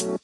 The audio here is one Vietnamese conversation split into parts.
Hôm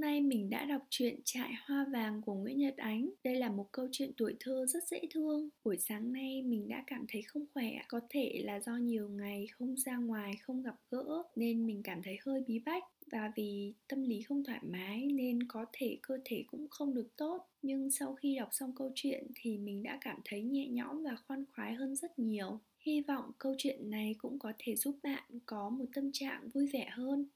nay mình đã đọc truyện Trại Hoa Vàng của Nguyễn Nhật Ánh. Đây là một câu chuyện tuổi thơ rất dễ thương. Buổi sáng nay mình đã cảm thấy không khỏe. Có thể là do nhiều ngày không ra ngoài, không gặp gỡ nên mình cảm thấy hơi bí bách. Và vì tâm lý không thoải mái nên có thể cơ thể cũng không được tốt. Nhưng sau khi đọc xong câu chuyện thì mình đã cảm thấy nhẹ nhõm và khoan khoái hơn rất nhiều. Hy vọng câu chuyện này cũng có thể giúp bạn có một tâm trạng vui vẻ hơn.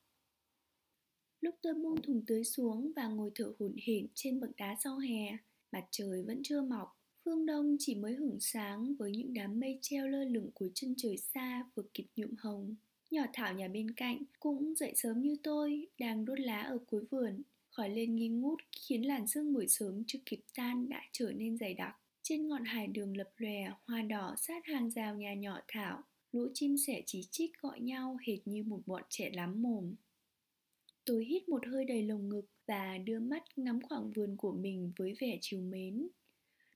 Lúc tôi buông thùng tưới xuống và ngồi thở hổn hển trên bậc đá sau hè, mặt trời vẫn chưa mọc. Phương Đông chỉ mới hửng sáng với những đám mây treo lơ lửng cuối chân trời xa vừa kịp nhuộm hồng. Nhỏ Thảo nhà bên cạnh cũng dậy sớm như tôi, đang đốt lá ở cuối vườn. Khói lên nghi ngút khiến làn sương buổi sớm chưa kịp tan đã trở nên dày đặc. Trên ngọn hải đường lập lòe, hoa đỏ sát hàng rào nhà nhỏ Thảo. Lũ chim sẻ chí chích gọi nhau hệt như một bọn trẻ lắm mồm. Tôi hít một hơi đầy lồng ngực và đưa mắt ngắm khoảng vườn của mình với vẻ chiều mến.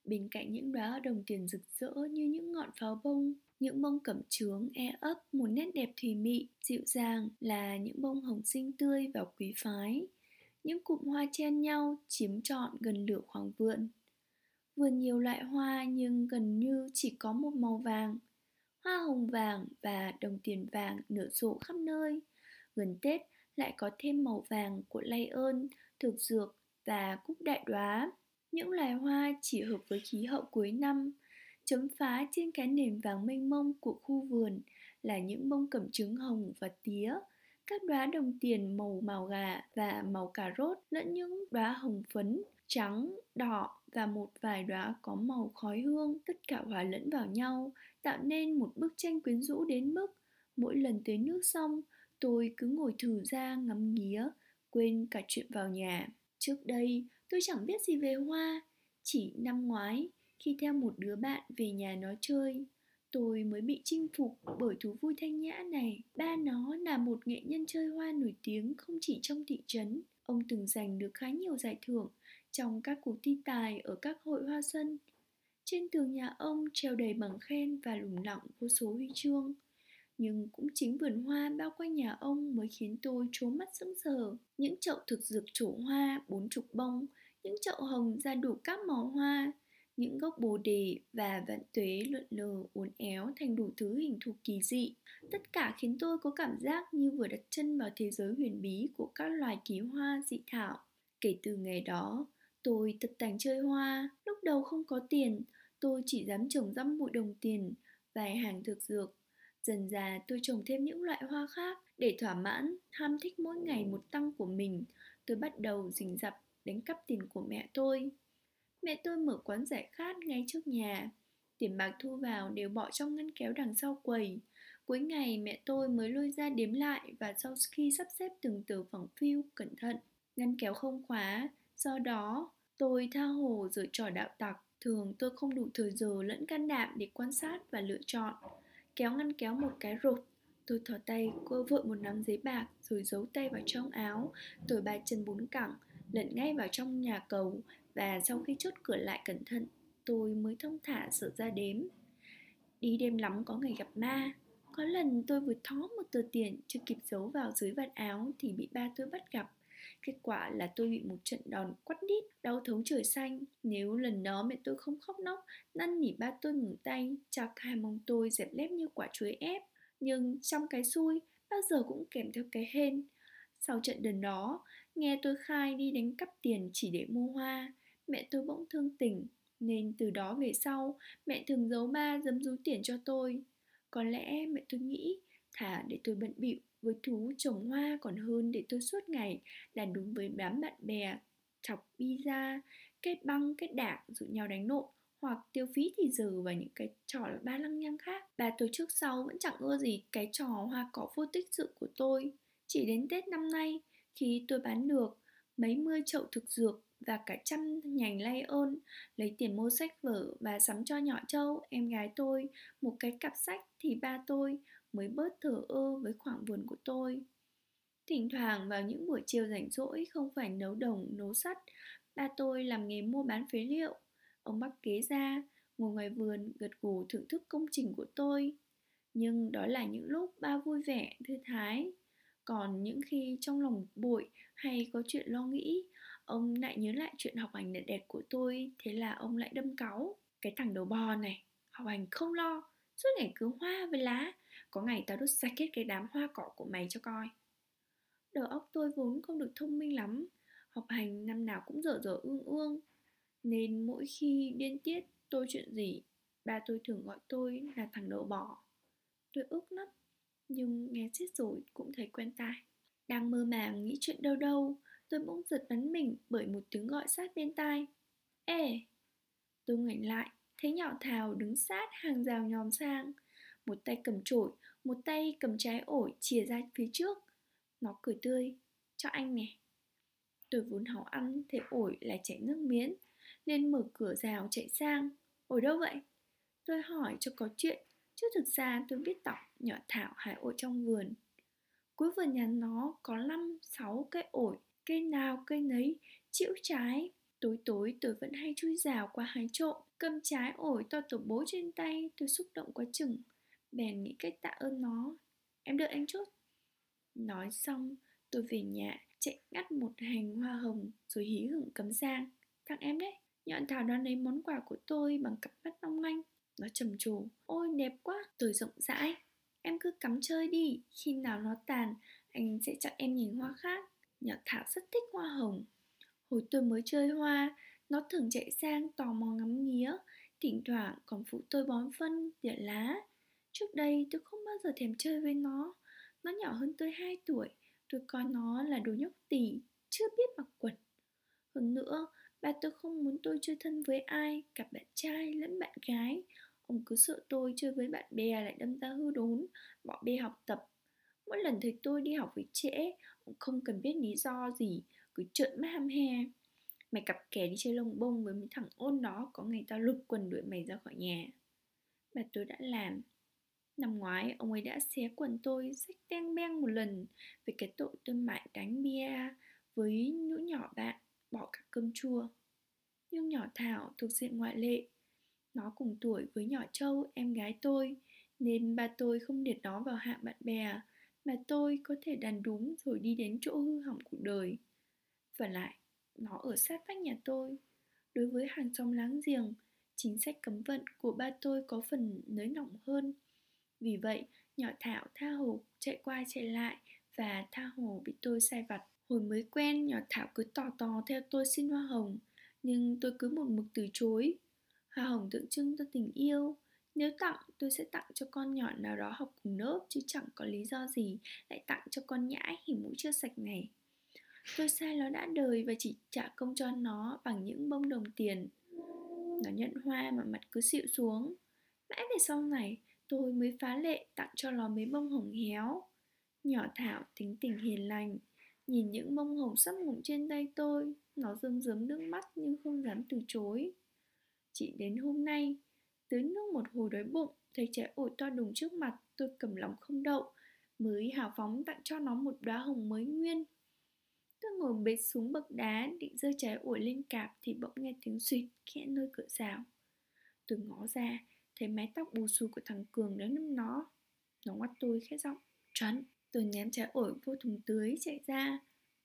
Bên cạnh những đóa đồng tiền rực rỡ như những ngọn pháo bông, những bông cẩm trướng e ấp một nét đẹp thùy mị, dịu dàng là những bông hồng xinh tươi và quý phái. Những cụm hoa chen nhau chiếm trọn gần lửa khoảng vườn. Vườn nhiều loại hoa nhưng gần như chỉ có một màu vàng. Hoa hồng vàng và đồng tiền vàng nở rộ khắp nơi. Gần Tết, lại có thêm màu vàng của lay ơn, thực dược và cúc đại đoá. Những loài hoa chỉ hợp với khí hậu cuối năm. Chấm phá trên cái nền vàng mênh mông của khu vườn là những bông cẩm trứng hồng và tía, các đóa đồng tiền màu màu gà và màu cà rốt lẫn những đóa hồng phấn, trắng, đỏ và một vài đóa có màu khói hương, tất cả hòa lẫn vào nhau, tạo nên một bức tranh quyến rũ đến mức mỗi lần tưới nước xong, Tôi cứ ngồi thử ra ngắm nghía, quên cả chuyện vào nhà. Trước đây, tôi chẳng biết gì về hoa. Chỉ năm ngoái, khi theo một đứa bạn về nhà nó chơi, tôi mới bị chinh phục bởi thú vui thanh nhã này. Ba nó là một nghệ nhân chơi hoa nổi tiếng không chỉ trong thị trấn. Ông từng giành được khá nhiều giải thưởng trong các cuộc thi tài ở các hội hoa xuân. Trên tường nhà ông treo đầy bằng khen và lủng lẳng vô số huy chương nhưng cũng chính vườn hoa bao quanh nhà ông mới khiến tôi trố mắt sững sờ. Những chậu thực dược trổ hoa bốn chục bông, những chậu hồng ra đủ các màu hoa, những gốc bồ đề và vạn tuế lượn lờ uốn éo thành đủ thứ hình thù kỳ dị. Tất cả khiến tôi có cảm giác như vừa đặt chân vào thế giới huyền bí của các loài ký hoa dị thảo. Kể từ ngày đó, tôi thật tành chơi hoa. Lúc đầu không có tiền, tôi chỉ dám trồng răm bụi đồng tiền, vài hàng thực dược Dần già tôi trồng thêm những loại hoa khác để thỏa mãn ham thích mỗi ngày một tăng của mình. Tôi bắt đầu rình rập đánh cắp tiền của mẹ tôi. Mẹ tôi mở quán giải khát ngay trước nhà. Tiền bạc thu vào đều bỏ trong ngăn kéo đằng sau quầy. Cuối ngày mẹ tôi mới lôi ra đếm lại và sau khi sắp xếp từng tờ phẳng phiu cẩn thận. Ngăn kéo không khóa, do đó tôi tha hồ rồi trò đạo tặc. Thường tôi không đủ thời giờ lẫn can đảm để quan sát và lựa chọn kéo ngăn kéo một cái rụt, tôi thỏ tay cô vội một nắm giấy bạc rồi giấu tay vào trong áo tôi ba chân bốn cẳng lẫn ngay vào trong nhà cầu và sau khi chốt cửa lại cẩn thận tôi mới thông thả sợ ra đếm đi đêm lắm có ngày gặp ma có lần tôi vừa thó một tờ tiền chưa kịp giấu vào dưới vạt áo thì bị ba tôi bắt gặp Kết quả là tôi bị một trận đòn quắt đít, đau thấu trời xanh. Nếu lần đó mẹ tôi không khóc nóc, năn nỉ ba tôi ngừng tay, chặt hai mông tôi dẹp lép như quả chuối ép. Nhưng trong cái xui, bao giờ cũng kèm theo cái hên. Sau trận đần đó, nghe tôi khai đi đánh cắp tiền chỉ để mua hoa, mẹ tôi bỗng thương tình, nên từ đó về sau, mẹ thường giấu ba dấm rú tiền cho tôi. Có lẽ mẹ tôi nghĩ thả để tôi bận bịu với thú trồng hoa còn hơn để tôi suốt ngày đàn đúng với đám bạn bè chọc pizza kết băng kết đảng dụ nhau đánh nộ hoặc tiêu phí thì giờ vào những cái trò ba lăng nhăng khác bà tôi trước sau vẫn chẳng ưa gì cái trò hoa cỏ vô tích sự của tôi chỉ đến tết năm nay khi tôi bán được mấy mươi chậu thực dược và cả trăm nhành lay ơn lấy tiền mua sách vở và sắm cho nhỏ châu em gái tôi một cái cặp sách thì ba tôi mới bớt thở ơ với khoảng vườn của tôi. Thỉnh thoảng vào những buổi chiều rảnh rỗi không phải nấu đồng, nấu sắt, ba tôi làm nghề mua bán phế liệu. Ông bắc ghế ra, ngồi ngoài vườn gật gù thưởng thức công trình của tôi. Nhưng đó là những lúc ba vui vẻ, thư thái. Còn những khi trong lòng bụi hay có chuyện lo nghĩ, ông lại nhớ lại chuyện học hành đẹp đẹp của tôi, thế là ông lại đâm cáu. Cái thằng đầu bò này, học hành không lo, suốt ngày cứ hoa với lá, có ngày tao đốt sạch hết cái đám hoa cỏ của mày cho coi. Đầu óc tôi vốn không được thông minh lắm, học hành năm nào cũng dở dở ương ương, nên mỗi khi điên tiết tôi chuyện gì, ba tôi thường gọi tôi là thằng đầu bò. Tôi ức lắm, nhưng nghe xét rồi cũng thấy quen tai. Đang mơ màng nghĩ chuyện đâu đâu, tôi bỗng giật bắn mình bởi một tiếng gọi sát bên tai. Ê! Tôi ngoảnh lại, thấy nhỏ Thảo đứng sát hàng rào nhòm sang. Một tay cầm chổi, một tay cầm trái ổi chìa ra phía trước. Nó cười tươi, cho anh nè. Tôi vốn háo ăn, thấy ổi là chảy nước miến, nên mở cửa rào chạy sang. Ổi đâu vậy? Tôi hỏi cho có chuyện, chứ thực ra tôi biết tọc nhỏ thảo hái ổi trong vườn. Cuối vườn nhà nó có 5, 6 cây ổi, cây nào cây nấy, chịu trái. Tối tối tôi vẫn hay chui rào qua hái trộm, cầm trái ổi to tổ bố trên tay, tôi xúc động quá chừng. Bèn nghĩ cách tạ ơn nó. Em đợi anh chút. Nói xong, tôi về nhà, chạy ngắt một hành hoa hồng rồi hí hửng cấm sang. Thằng em đấy, nhọn thảo đón lấy món quà của tôi bằng cặp mắt long lanh. Nó trầm trồ, ôi đẹp quá, tôi rộng rãi. Em cứ cắm chơi đi, khi nào nó tàn, anh sẽ cho em nhìn hoa khác. Nhỏ Thảo rất thích hoa hồng. Hồi tôi mới chơi hoa, nó thường chạy sang tò mò ngắm nghía, thỉnh thoảng còn phụ tôi bón phân, tỉa lá. Trước đây tôi không bao giờ thèm chơi với nó. Nó nhỏ hơn tôi 2 tuổi, tôi coi nó là đồ nhóc tỉ, chưa biết mặc quần. Hơn nữa, ba tôi không muốn tôi chơi thân với ai, cả bạn trai lẫn bạn gái. Ông cứ sợ tôi chơi với bạn bè lại đâm ra hư đốn, bỏ bê học tập. Mỗi lần thấy tôi đi học với trễ, cũng không cần biết lý do gì, cứ trợn mắt ham he. Mày cặp kè đi chơi lông bông với mấy thằng ôn đó, có ngày tao lục quần đuổi mày ra khỏi nhà. Bà tôi đã làm, Năm ngoái, ông ấy đã xé quần tôi rách teng beng một lần về cái tội tôi mãi đánh bia với nhũ nhỏ bạn, bỏ cả cơm chua. Nhưng nhỏ Thảo thuộc diện ngoại lệ. Nó cùng tuổi với nhỏ Châu, em gái tôi, nên ba tôi không liệt nó vào hạng bạn bè, mà tôi có thể đàn đúng rồi đi đến chỗ hư hỏng cuộc đời. Và lại, nó ở sát vách nhà tôi. Đối với hàng xóm láng giềng, chính sách cấm vận của ba tôi có phần nới lỏng hơn – vì vậy, nhỏ Thảo tha hồ chạy qua chạy lại và tha hồ bị tôi sai vặt. Hồi mới quen, nhỏ Thảo cứ tò tò theo tôi xin hoa hồng, nhưng tôi cứ một mực từ chối. Hoa hồng tượng trưng cho tình yêu. Nếu tặng, tôi sẽ tặng cho con nhỏ nào đó học cùng lớp, chứ chẳng có lý do gì lại tặng cho con nhãi hỉ mũi chưa sạch này. Tôi sai nó đã đời và chỉ trả công cho nó bằng những bông đồng tiền. Nó nhận hoa mà mặt cứ xịu xuống. Mãi về sau này, tôi mới phá lệ tặng cho nó mấy bông hồng héo. Nhỏ Thảo tính tình hiền lành, nhìn những bông hồng sắp ngủ trên tay tôi, nó rơm rớm nước mắt nhưng không dám từ chối. Chỉ đến hôm nay, tưới nước một hồi đói bụng, thấy trái ổi to đùng trước mặt, tôi cầm lòng không đậu, mới hào phóng tặng cho nó một đóa hồng mới nguyên. Tôi ngồi bệt xuống bậc đá định rơi trái ổi lên cạp thì bỗng nghe tiếng suỵt khẽ nơi cửa rào. Tôi ngó ra, thấy mái tóc bù xù của thằng Cường đang nắm nó. Nó ngoắt tôi khẽ giọng, Trấn, tôi ném trái ổi vô thùng tưới chạy ra.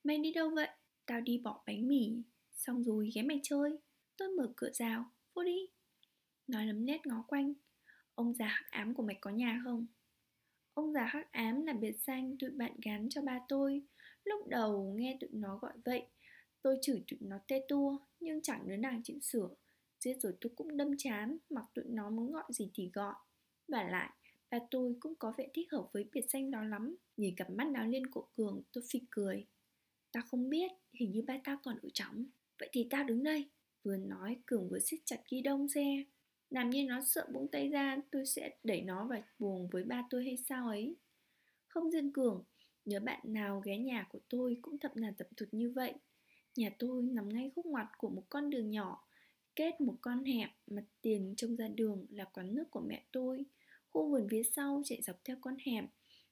Mày đi đâu vậy? Tao đi bỏ bánh mì, xong rồi ghé mày chơi. Tôi mở cửa rào, vô đi nói lấm nét ngó quanh. Ông già hắc ám của mày có nhà không? Ông già hắc ám là biệt danh tụi bạn gắn cho ba tôi. Lúc đầu nghe tụi nó gọi vậy, tôi chửi tụi nó tê tua, nhưng chẳng đứa nào chịu sửa. Giết rồi tôi cũng đâm chán, mặc tụi nó muốn gọi gì thì gọi. Và lại, ba tôi cũng có vẻ thích hợp với biệt danh đó lắm. Nhìn cặp mắt nó lên của Cường, tôi phì cười. Tao không biết, hình như ba tao còn ở trống. Vậy thì tao đứng đây. Vừa nói, Cường vừa siết chặt ghi đông xe. Làm như nó sợ búng tay ra, tôi sẽ đẩy nó vào buồng với ba tôi hay sao ấy. Không riêng Cường, nhớ bạn nào ghé nhà của tôi cũng thập nà tập thuật như vậy. Nhà tôi nằm ngay khúc ngoặt của một con đường nhỏ Kết một con hẹp, mặt tiền trông ra đường là quán nước của mẹ tôi. Khu vườn phía sau chạy dọc theo con hẹp.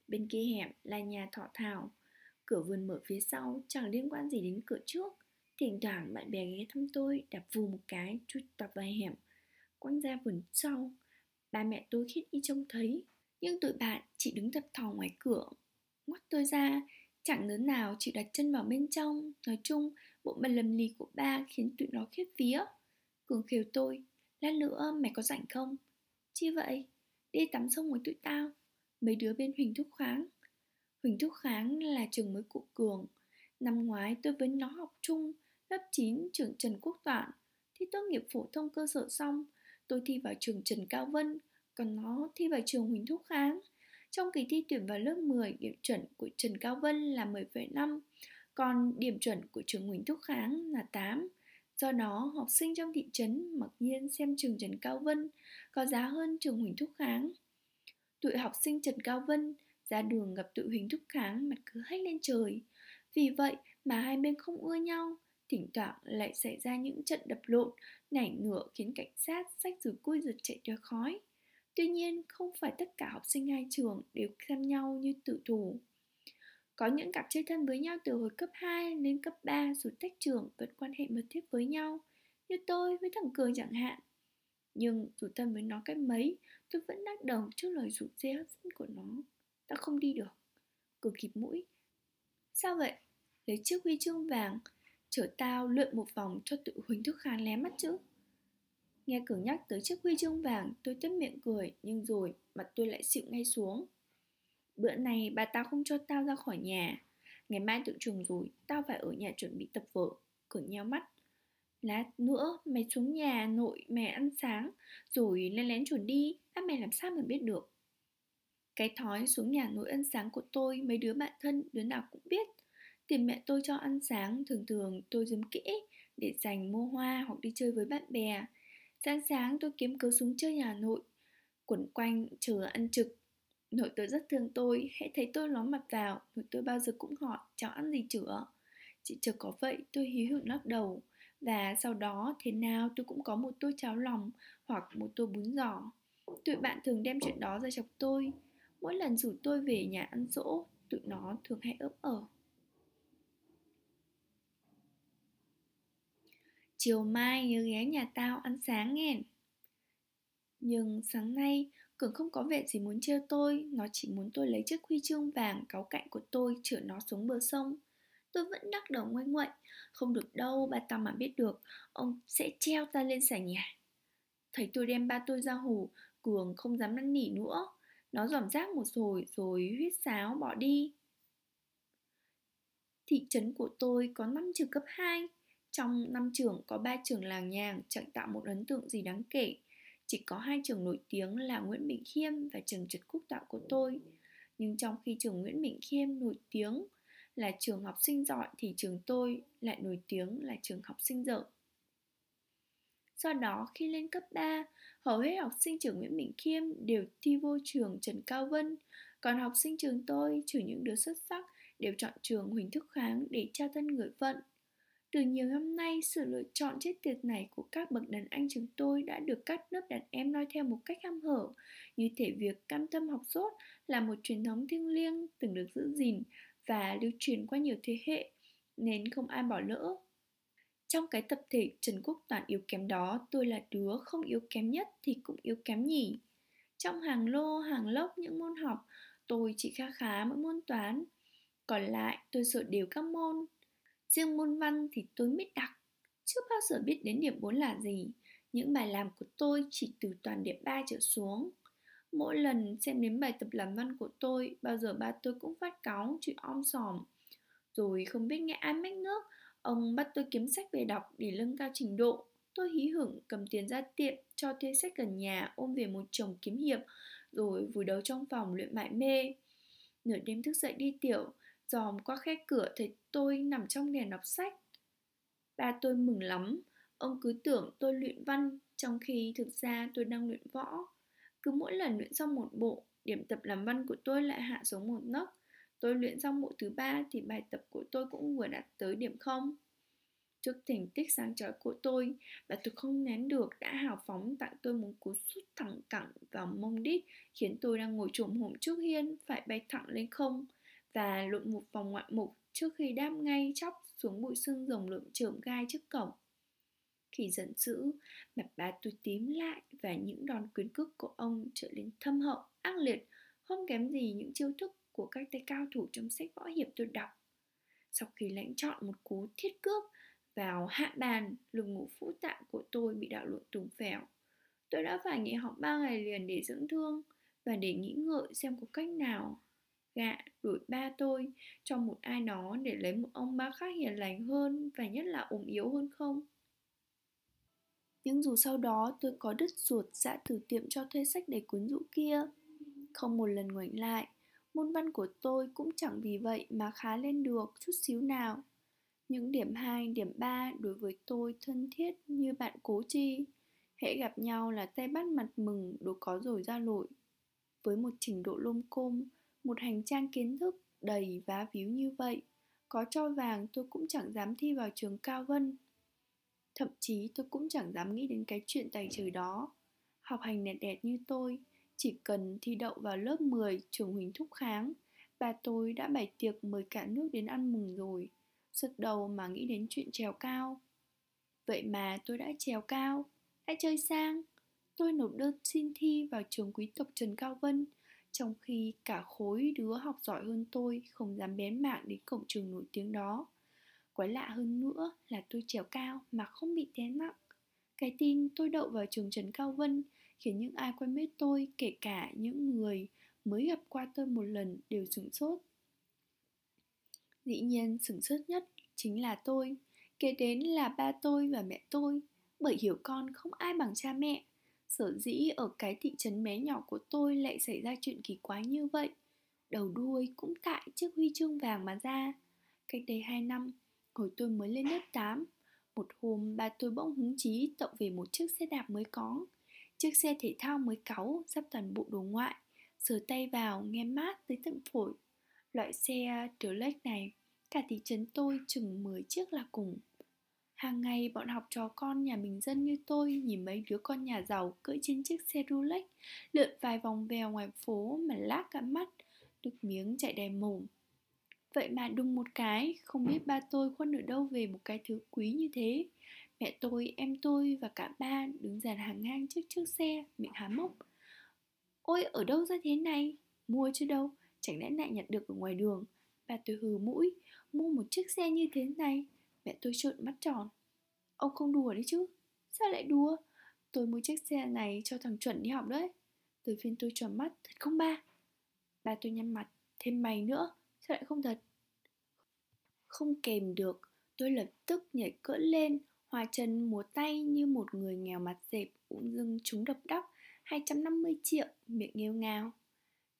Bên kia hẹp là nhà thọ thảo. Cửa vườn mở phía sau chẳng liên quan gì đến cửa trước. Thỉnh thoảng bạn bè ghé thăm tôi Đạp vù một cái chút tọt vào hẻm Quăng ra vườn sau. Ba mẹ tôi khiết y trông thấy, Nhưng tụi bạn chỉ đứng tập thò ngoài cửa. Ngoắt tôi ra, Chẳng đứa nào chịu đặt chân vào bên trong. Nói chung, bộ mặt lầm lì của ba Khiến tụi nó khiếp vía. Cường khều tôi, Lát nữa mày có rảnh không? Chi vậy? Đi tắm sông với tụi tao. Mấy đứa bên Huỳnh Thúc Kháng. Huỳnh Thúc Kháng là trường mới của Cường. Năm ngoái tôi với nó học chung Lớp 9 trường Trần Quốc Toản. Thi tốt nghiệp phổ thông cơ sở xong Tôi thi vào trường Trần Cao Vân Còn nó thi vào trường Huỳnh Thúc Kháng Trong kỳ thi tuyển vào lớp 10 Điểm chuẩn của Trần Cao Vân là 10,5 Còn điểm chuẩn của trường Huỳnh Thúc Kháng là 8 Do đó, học sinh trong thị trấn mặc nhiên xem trường Trần Cao Vân có giá hơn trường Huỳnh Thúc Kháng. Tụi học sinh Trần Cao Vân ra đường gặp tụi Huỳnh Thúc Kháng mặt cứ hách lên trời. Vì vậy mà hai bên không ưa nhau, thỉnh thoảng lại xảy ra những trận đập lộn, nảy ngựa khiến cảnh sát sách rùi cui rượt chạy ra khói. Tuy nhiên, không phải tất cả học sinh hai trường đều xem nhau như tự thủ. Có những cặp chơi thân với nhau từ hồi cấp 2 đến cấp 3 rồi tách trường vẫn quan hệ mật thiết với nhau, như tôi với thằng Cường chẳng hạn. Nhưng dù thân với nó cách mấy, tôi vẫn đắc đầu trước lời rủ dê hấp dẫn của nó. Ta không đi được. Cường kịp mũi. Sao vậy? Lấy chiếc huy chương vàng, chở tao lượn một vòng cho tự Huỳnh Thức Khán lé mắt chứ. Nghe Cường nhắc tới chiếc huy chương vàng, tôi tiếp miệng cười, nhưng rồi mặt tôi lại xịu ngay xuống. Bữa này bà tao không cho tao ra khỏi nhà. Ngày mai tự trường rồi Tao phải ở nhà chuẩn bị tập vở. Cường nheo mắt. Lát nữa mày xuống nhà nội mẹ ăn sáng Rồi lén lén chuẩn đi. Các mày làm sao mà biết được? Cái thói xuống nhà nội ăn sáng của tôi Mấy đứa bạn thân đứa nào cũng biết. Tiền mẹ tôi cho ăn sáng Thường thường tôi giếm kỹ Để dành mua hoa hoặc đi chơi với bạn bè. Sáng sáng tôi kiếm cớ xuống chơi nhà nội Quẩn quanh chờ ăn trực. Nội tôi rất thương tôi, hãy thấy tôi ló mặt vào, nội tôi bao giờ cũng hỏi cháu ăn gì chữa. Chỉ chờ có vậy tôi hí hửng lắc đầu. Và sau đó thế nào tôi cũng có một tô cháo lòng hoặc một tô bún giò. Tụi bạn thường đem chuyện đó ra chọc tôi. Mỗi lần rủ tôi về nhà ăn dỗ, tụi nó thường hay ấp ở. Chiều mai nhớ ghé nhà tao ăn sáng nghe. Nhưng sáng nay Cường không có vẻ gì muốn trêu tôi Nó chỉ muốn tôi lấy chiếc huy chương vàng cáu cạnh của tôi chở nó xuống bờ sông. Tôi vẫn đắc đầu ngoay ngoậy Không được đâu, ba tao mà biết được Ông sẽ treo ta lên sảnh nhà. Thấy tôi đem ba tôi ra hồ Cường không dám năn nỉ nữa. Nó dòm rác một rồi rồi huyết sáo bỏ đi. Thị trấn của tôi có 5 trường cấp 2 trong năm trường có 3 trường làng nhàng Chẳng tạo một ấn tượng gì đáng kể chỉ có hai trường nổi tiếng là Nguyễn Bình Khiêm và trường Trật Quốc Tạo của tôi. Nhưng trong khi trường Nguyễn Bình Khiêm nổi tiếng là trường học sinh giỏi thì trường tôi lại nổi tiếng là trường học sinh dở. Do đó khi lên cấp 3, hầu hết học sinh trường Nguyễn Bình Khiêm đều thi vô trường Trần Cao Vân, còn học sinh trường tôi trừ những đứa xuất sắc đều chọn trường Huỳnh Thức Kháng để trao thân người phận từ nhiều năm nay, sự lựa chọn chết tiệt này của các bậc đàn anh chúng tôi đã được các lớp đàn em nói theo một cách ham hở, như thể việc cam tâm học sốt là một truyền thống thiêng liêng từng được giữ gìn và lưu truyền qua nhiều thế hệ, nên không ai bỏ lỡ. Trong cái tập thể Trần Quốc Toàn yếu kém đó, tôi là đứa không yếu kém nhất thì cũng yếu kém nhỉ. Trong hàng lô, hàng lốc những môn học, tôi chỉ khá khá mỗi môn toán. Còn lại, tôi sợ đều các môn, Riêng môn văn thì tôi biết đặc, chưa bao giờ biết đến điểm 4 là gì. Những bài làm của tôi chỉ từ toàn điểm 3 trở xuống. Mỗi lần xem đến bài tập làm văn của tôi, bao giờ ba tôi cũng phát cáu, chuyện om sòm. Rồi không biết nghe ai mách nước, ông bắt tôi kiếm sách về đọc để nâng cao trình độ. Tôi hí hửng cầm tiền ra tiệm cho thuê sách gần nhà ôm về một chồng kiếm hiệp, rồi vùi đầu trong phòng luyện mãi mê. Nửa đêm thức dậy đi tiểu, dòm qua khe cửa thấy tôi nằm trong đèn đọc sách. Ba tôi mừng lắm, ông cứ tưởng tôi luyện văn, trong khi thực ra tôi đang luyện võ. Cứ mỗi lần luyện xong một bộ, điểm tập làm văn của tôi lại hạ xuống một nấc. Tôi luyện xong bộ thứ ba thì bài tập của tôi cũng vừa đạt tới điểm không. Trước thành tích sáng chói của tôi, bà tôi không nén được đã hào phóng tặng tôi một cú sút thẳng cẳng vào mông đít khiến tôi đang ngồi trồm hổm trước hiên phải bay thẳng lên không và lộn một vòng ngoạn mục trước khi đáp ngay chóc xuống bụi xương rồng lượm chởm gai trước cổng. Khi giận dữ, mặt bà tôi tím lại và những đòn quyến cước của ông trở nên thâm hậu, ác liệt, không kém gì những chiêu thức của các tay cao thủ trong sách võ hiệp tôi đọc. Sau khi lãnh chọn một cú thiết cước vào hạ bàn, lùng ngủ phũ tạng của tôi bị đạo lộn tùng phèo. Tôi đã phải nghỉ học 3 ngày liền để dưỡng thương và để nghĩ ngợi xem có cách nào gạ đuổi ba tôi cho một ai đó để lấy một ông ba khác hiền lành hơn và nhất là ốm yếu hơn không. Nhưng dù sau đó tôi có đứt ruột dã từ tiệm cho thuê sách để cuốn rũ kia, không một lần ngoảnh lại, môn văn của tôi cũng chẳng vì vậy mà khá lên được chút xíu nào. Những điểm 2, điểm 3 đối với tôi thân thiết như bạn cố chi. Hễ gặp nhau là tay bắt mặt mừng đồ có rồi ra lội. Với một trình độ lôm côm, một hành trang kiến thức đầy vá víu như vậy, có cho vàng tôi cũng chẳng dám thi vào trường cao vân. Thậm chí tôi cũng chẳng dám nghĩ đến cái chuyện tài trời đó. Học hành nẹt đẹt như tôi, chỉ cần thi đậu vào lớp 10 trường Huỳnh Thúc Kháng, bà tôi đã bày tiệc mời cả nước đến ăn mừng rồi. Sật đầu mà nghĩ đến chuyện trèo cao. Vậy mà tôi đã trèo cao, đã chơi sang. Tôi nộp đơn xin thi vào trường quý tộc Trần Cao Vân, trong khi cả khối đứa học giỏi hơn tôi không dám bén mạng đến cổng trường nổi tiếng đó. Quái lạ hơn nữa là tôi trèo cao mà không bị té nặng. Cái tin tôi đậu vào trường Trần Cao Vân khiến những ai quen biết tôi, kể cả những người mới gặp qua tôi một lần đều sửng sốt. Dĩ nhiên sửng sốt nhất chính là tôi, kế đến là ba tôi và mẹ tôi, bởi hiểu con không ai bằng cha mẹ. Sở dĩ ở cái thị trấn bé nhỏ của tôi lại xảy ra chuyện kỳ quái như vậy. Đầu đuôi cũng tại chiếc huy chương vàng mà ra. Cách đây 2 năm, hồi tôi mới lên lớp 8, một hôm ba tôi bỗng hứng chí tậu về một chiếc xe đạp mới có. Chiếc xe thể thao mới cáu, sắp toàn bộ đồ ngoại, sờ tay vào nghe mát tới tận phổi. Loại xe uh, Trelec này, cả thị trấn tôi chừng 10 chiếc là cùng. Hàng ngày bọn học trò con nhà bình dân như tôi nhìn mấy đứa con nhà giàu cưỡi trên chiếc xe Rolex lượn vài vòng vèo ngoài phố mà lác cả mắt, nước miếng chảy đầy mồm. Vậy mà đùng một cái, không biết ba tôi khuân ở đâu về một cái thứ quý như thế. Mẹ tôi, em tôi và cả ba đứng dàn hàng ngang trước chiếc xe, miệng há mốc. Ôi, ở đâu ra thế này? Mua chứ đâu, chẳng lẽ lại nhặt được ở ngoài đường. Ba tôi hừ mũi, mua một chiếc xe như thế này. Mẹ tôi trợn mắt tròn. Ông không đùa đấy chứ. Sao lại đùa? Tôi mua chiếc xe này cho thằng chuẩn đi học đấy. tôi phiên tôi tròn mắt, thật không ba? Ba tôi nhăn mặt, thêm mày nữa, sao lại không thật? Không kèm được, tôi lập tức nhảy cỡ lên, hòa chân múa tay như một người nghèo mặt dẹp, Uống dưng chúng độc đốc 250 triệu, miệng nghêu ngào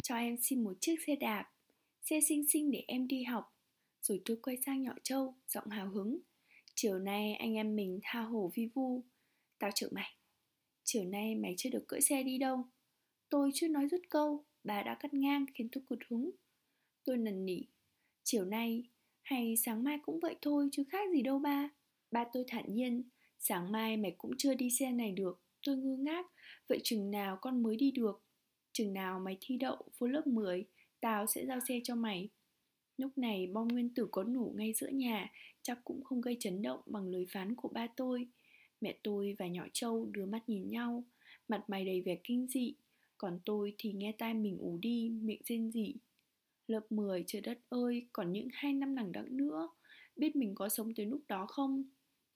Cho em xin một chiếc xe đạp, xe xinh xinh để em đi học. Rồi tôi quay sang nhỏ trâu, giọng hào hứng. Chiều nay anh em mình tha hồ vi vu. Tao chở mày. Chiều nay mày chưa được cưỡi xe đi đâu. Tôi chưa nói dứt câu, bà đã cắt ngang khiến tôi cụt hứng. Tôi nần nỉ. Chiều nay hay sáng mai cũng vậy thôi chứ khác gì đâu ba. Ba tôi thản nhiên, sáng mai mày cũng chưa đi xe này được. Tôi ngơ ngác, vậy chừng nào con mới đi được? Chừng nào mày thi đậu vô lớp 10, tao sẽ giao xe cho mày. Lúc này bom nguyên tử có nổ ngay giữa nhà, chắc cũng không gây chấn động bằng lời phán của ba tôi. Mẹ tôi và nhỏ Châu đưa mắt nhìn nhau, mặt mày đầy vẻ kinh dị, còn tôi thì nghe tai mình ủ đi, miệng rên rỉ. Lớp 10 trời đất ơi, còn những hai năm đằng đẵng nữa, biết mình có sống tới lúc đó không?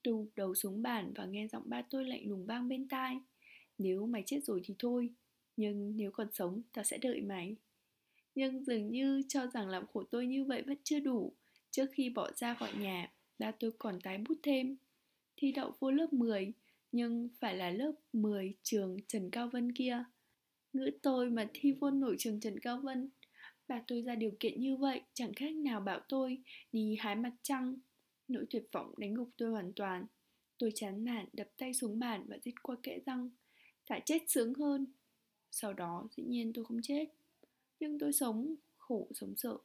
Tôi đầu xuống bàn và nghe giọng ba tôi lạnh lùng vang bên tai. Nếu mày chết rồi thì thôi, nhưng nếu còn sống, tao sẽ đợi mày. Nhưng dường như cho rằng làm khổ tôi như vậy vẫn chưa đủ. Trước khi bỏ ra khỏi nhà, ba tôi còn tái bút thêm. Thi đậu vô lớp 10, nhưng phải là lớp 10 trường Trần Cao Vân kia. Ngữ tôi mà thi vô nổi trường Trần Cao Vân. Bà tôi ra điều kiện như vậy, chẳng khác nào bảo tôi đi hái mặt trăng. Nỗi tuyệt vọng đánh gục tôi hoàn toàn. Tôi chán nản đập tay xuống bàn và rít qua kẽ răng. Thả chết sướng hơn. Sau đó dĩ nhiên tôi không chết. Nhưng tôi sống, khổ sống sợ.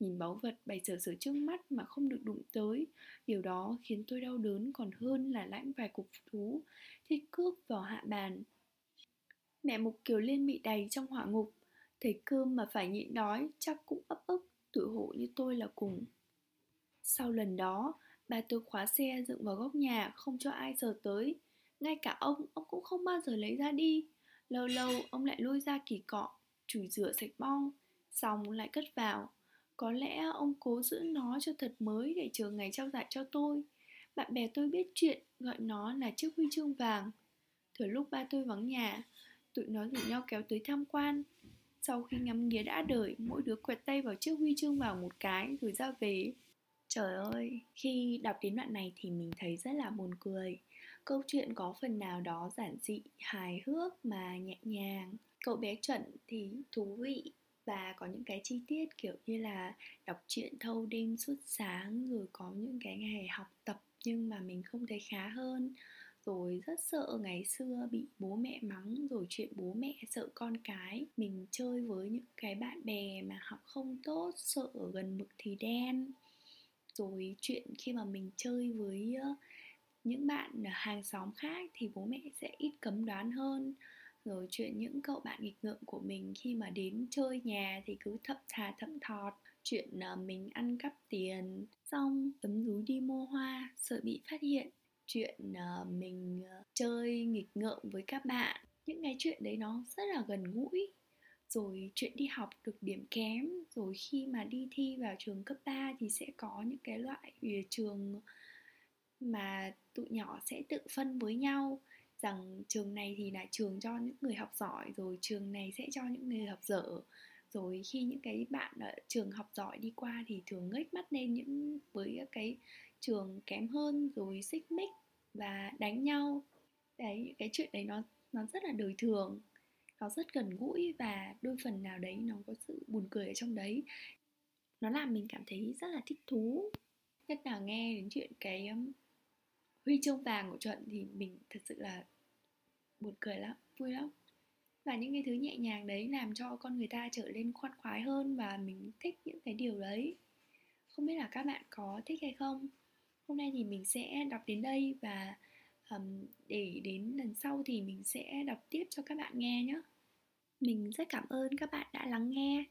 Nhìn báu vật bày sở sở trước mắt mà không được đụng tới. Điều đó khiến tôi đau đớn còn hơn là lãnh vài cục thú. Thì cướp vào hạ bàn. Mẹ Mục Kiều Liên bị đầy trong hỏa ngục. Thấy cơm mà phải nhịn đói chắc cũng ấp ức tự hộ như tôi là cùng. Sau lần đó bà tôi khóa xe dựng vào góc nhà không cho ai sờ tới. Ngay cả ông ông cũng không bao giờ lấy ra đi. Lâu lâu ông lại lôi ra kỳ cọ chùi rửa sạch bong xong lại cất vào. Có lẽ ông cố giữ nó cho thật mới để chờ ngày trao giải cho tôi. Bạn bè tôi biết chuyện, gọi nó là chiếc huy chương vàng. Thừa lúc ba tôi vắng nhà, tụi nó rủ nhau kéo tới tham quan. Sau khi ngắm nghía đã đời, mỗi đứa quẹt tay vào chiếc huy chương vàng một cái rồi ra về. Trời ơi, khi đọc đến đoạn này thì mình thấy rất là buồn cười. Câu chuyện có phần nào đó giản dị, hài hước mà nhẹ nhàng cậu bé chuẩn thì thú vị và có những cái chi tiết kiểu như là đọc truyện, thâu đêm, suốt sáng, rồi có những cái ngày học tập nhưng mà mình không thấy khá hơn. Rồi rất sợ ngày xưa bị bố mẹ mắng, rồi chuyện bố mẹ sợ con cái. Mình chơi với những cái bạn bè mà học không tốt, sợ ở gần mực thì đen. Rồi chuyện khi mà mình chơi với ờ, những bạn hàng xóm khác thì bố mẹ sẽ ít cấm đoán hơn rồi chuyện những cậu bạn nghịch ngợm của mình khi mà đến chơi nhà thì cứ thậm thà thậm thọt. Chuyện ờ, mình ăn cắp tiền, xong tấm rúi đi mua hoa, sợ bị phát hiện. Chuyện ờ, mình ờ, chơi nghịch ngợm với các bạn. Những cái chuyện đấy nó rất là gần gũi. Rồi chuyện đi học được điểm kém. Rồi khi mà đi thi vào trường cấp 3 thì sẽ có những cái loại trường mà tụi nhỏ sẽ tự phân với nhau rằng trường này thì là trường cho những người học giỏi, rồi trường này sẽ cho những người học dở. Rồi khi những cái bạn ở trường học giỏi đi qua thì thường ngếch mắt lên những, với cái trường kém hơn, rồi xích mích và đánh nhau. Đấy, cái chuyện đấy nó nó rất là đời thường, nó rất gần gũi và đôi phần nào đấy nó có sự buồn cười ở trong đấy. Nó làm mình cảm thấy rất là thích thú. Nhất là nghe đến chuyện cái um, huy chương vàng của trận thì mình thật sự là buồn cười lắm vui lắm. Và những cái thứ nhẹ nhàng đấy làm cho con người ta trở nên khoan khoái hơn và mình thích những cái điều đấy. Không biết là các bạn có thích hay không? Hôm nay thì mình sẽ đọc đến đây và um, để đến lần sau thì mình sẽ đọc tiếp cho các bạn nghe nhé. Mình rất cảm ơn các bạn đã lắng nghe.